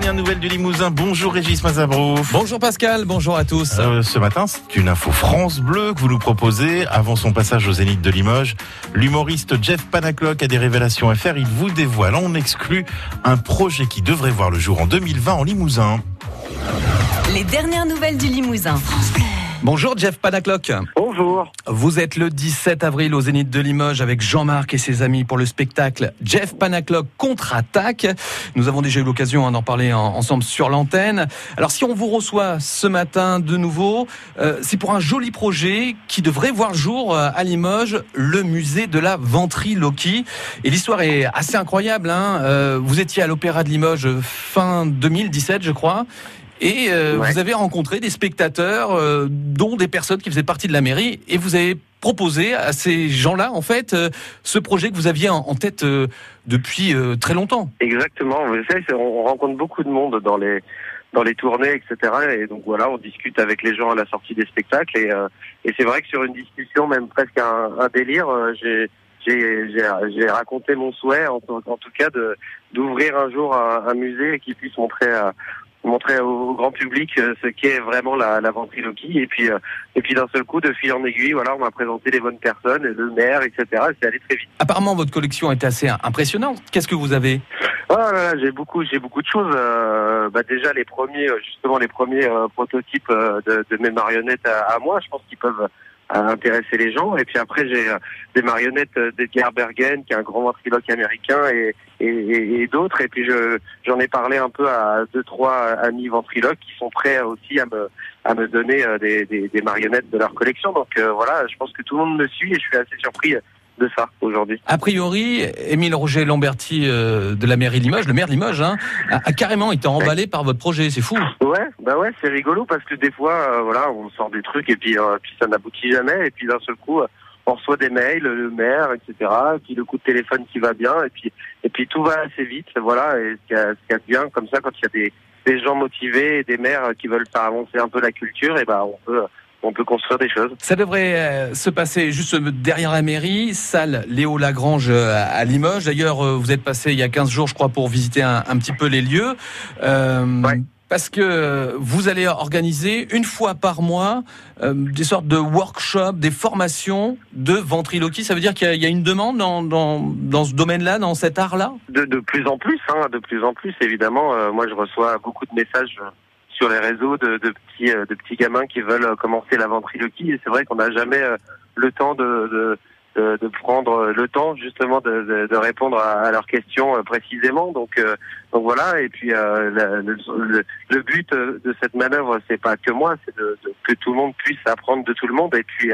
dernières nouvelles du Limousin. Bonjour Régis Mazabrouf. Bonjour Pascal, bonjour à tous. Euh, ce matin, c'est une info France Bleu que vous nous proposez. Avant son passage au Zénith de Limoges, l'humoriste Jeff Panaclock a des révélations à faire. Il vous dévoile en exclut un projet qui devrait voir le jour en 2020 en Limousin. Les dernières nouvelles du Limousin. Bonjour Jeff Panaclock. Bonjour. Vous êtes le 17 avril au Zénith de Limoges avec Jean-Marc et ses amis pour le spectacle Jeff Panaclock contre-attaque. Nous avons déjà eu l'occasion hein, d'en parler ensemble sur l'antenne. Alors si on vous reçoit ce matin de nouveau, euh, c'est pour un joli projet qui devrait voir le jour euh, à Limoges, le musée de la ventriloquie. Et l'histoire est assez incroyable. Hein. Euh, vous étiez à l'Opéra de Limoges fin 2017, je crois. Et euh, vous avez rencontré des spectateurs, euh, dont des personnes qui faisaient partie de la mairie, et vous avez proposé à ces gens-là, en fait, euh, ce projet que vous aviez en, tête depuis très longtemps. Exactement. Vous savez, on rencontre beaucoup de monde dans les dans les tournées, etc. Et donc voilà, on discute avec les gens à la sortie des spectacles. Et, et c'est vrai que sur une discussion, même presque un, un délire, j'ai j'ai raconté mon souhait, en, en tout cas, d'ouvrir un jour un, un, musée qui puisse montrer montrer au grand public euh, ce qu'est vraiment la, la ventriloquie. Et puis euh, et puis d'un seul coup de fil en aiguille voilà on m'a présenté les bonnes personnes le maire etc c'est allé très vite. Apparemment votre collection est assez impressionnante. Qu'est-ce que vous avez? Oh j'ai beaucoup j'ai beaucoup de choses. Euh, bah déjà les premiers justement les premiers prototypes de, de, mes marionnettes à, à moi je pense qu'ils peuvent à intéresser les gens. Et puis après, j'ai euh, des marionnettes d'Edgar Bergen, qui est un grand ventriloque américain, et, et, et d'autres. Et puis je j'en ai parlé un peu à deux trois amis ventriloques qui sont prêts aussi à me à me donner euh, des, des, des marionnettes de leur collection. Donc euh, voilà, je pense que tout le monde me suit et je suis assez surpris de ça aujourd'hui. A priori, Émile Roger Lamberti euh, de la mairie de Limoges, le maire de Limoges, hein, a, carrément été emballé par votre projet. C'est fou. Ouais, bah ouais, c'est rigolo parce que des fois, euh, voilà, on sort des trucs et puis, euh, puis ça n'aboutit jamais et puis d'un seul coup. on reçoit des mails, le maire, etc. Puis le coup de téléphone qui va bien, et puis et puis tout va assez vite, voilà. Et ce qui est bien comme ça, quand il y a des, des gens motivés, et des maires qui veulent faire avancer un peu la culture, et ben on peut on peut construire des choses. Ça devrait euh, se passer juste derrière la mairie, salle Léo Lagrange euh, à Limoges. D'ailleurs, euh, vous êtes passé il y a 15 jours, je crois, pour visiter un, petit peu les lieux. Parce que vous allez organiser une fois par mois des sortes de workshops, des formations de ventriloquie. Ça veut dire qu'il y, a une demande dans, dans, ce domaine-là, dans cet art-là? De, de, plus en plus, hein, de plus en plus, évidemment. moi, je reçois beaucoup de messages sur les réseaux de, de petits euh, de petits gamins qui veulent euh, commencer la ventriloquie et c'est vrai qu'on n'a jamais euh, le temps de, de de, prendre le temps justement de, de, répondre à, leurs questions précisément. Donc, donc voilà. Et puis le, le, but de cette manœuvre, c'est pas que moi, c'est de, que tout le monde puisse apprendre de tout le monde et puis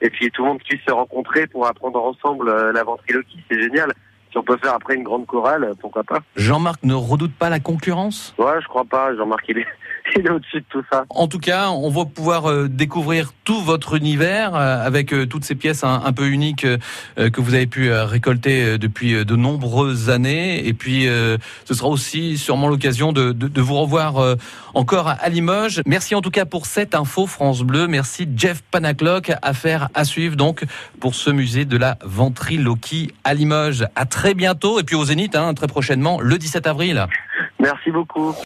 et puis tout le monde puisse se rencontrer pour apprendre ensemble la ventriloquie. C'est génial. Si on peut faire après une grande chorale, pourquoi pas Jean-Marc ne redoute pas la concurrence? Ouais, je crois pas. Jean-Marc, il est, il est au-dessus de tout ça. En tout cas, on va pouvoir euh, découvrir tout votre univers euh, avec euh, toutes ces pièces un, peu uniques que vous avez pu récolter depuis de nombreuses années. Et puis, ce sera aussi sûrement l'occasion de, de, vous revoir encore à Limoges. Merci en tout cas pour cette info France Bleu. Merci Jeff Panaclock. Affaire à suivre donc pour ce musée de la ventriloquie à Limoges. À très bientôt et puis au Zénith hein, très prochainement le 17 avril. Merci beaucoup.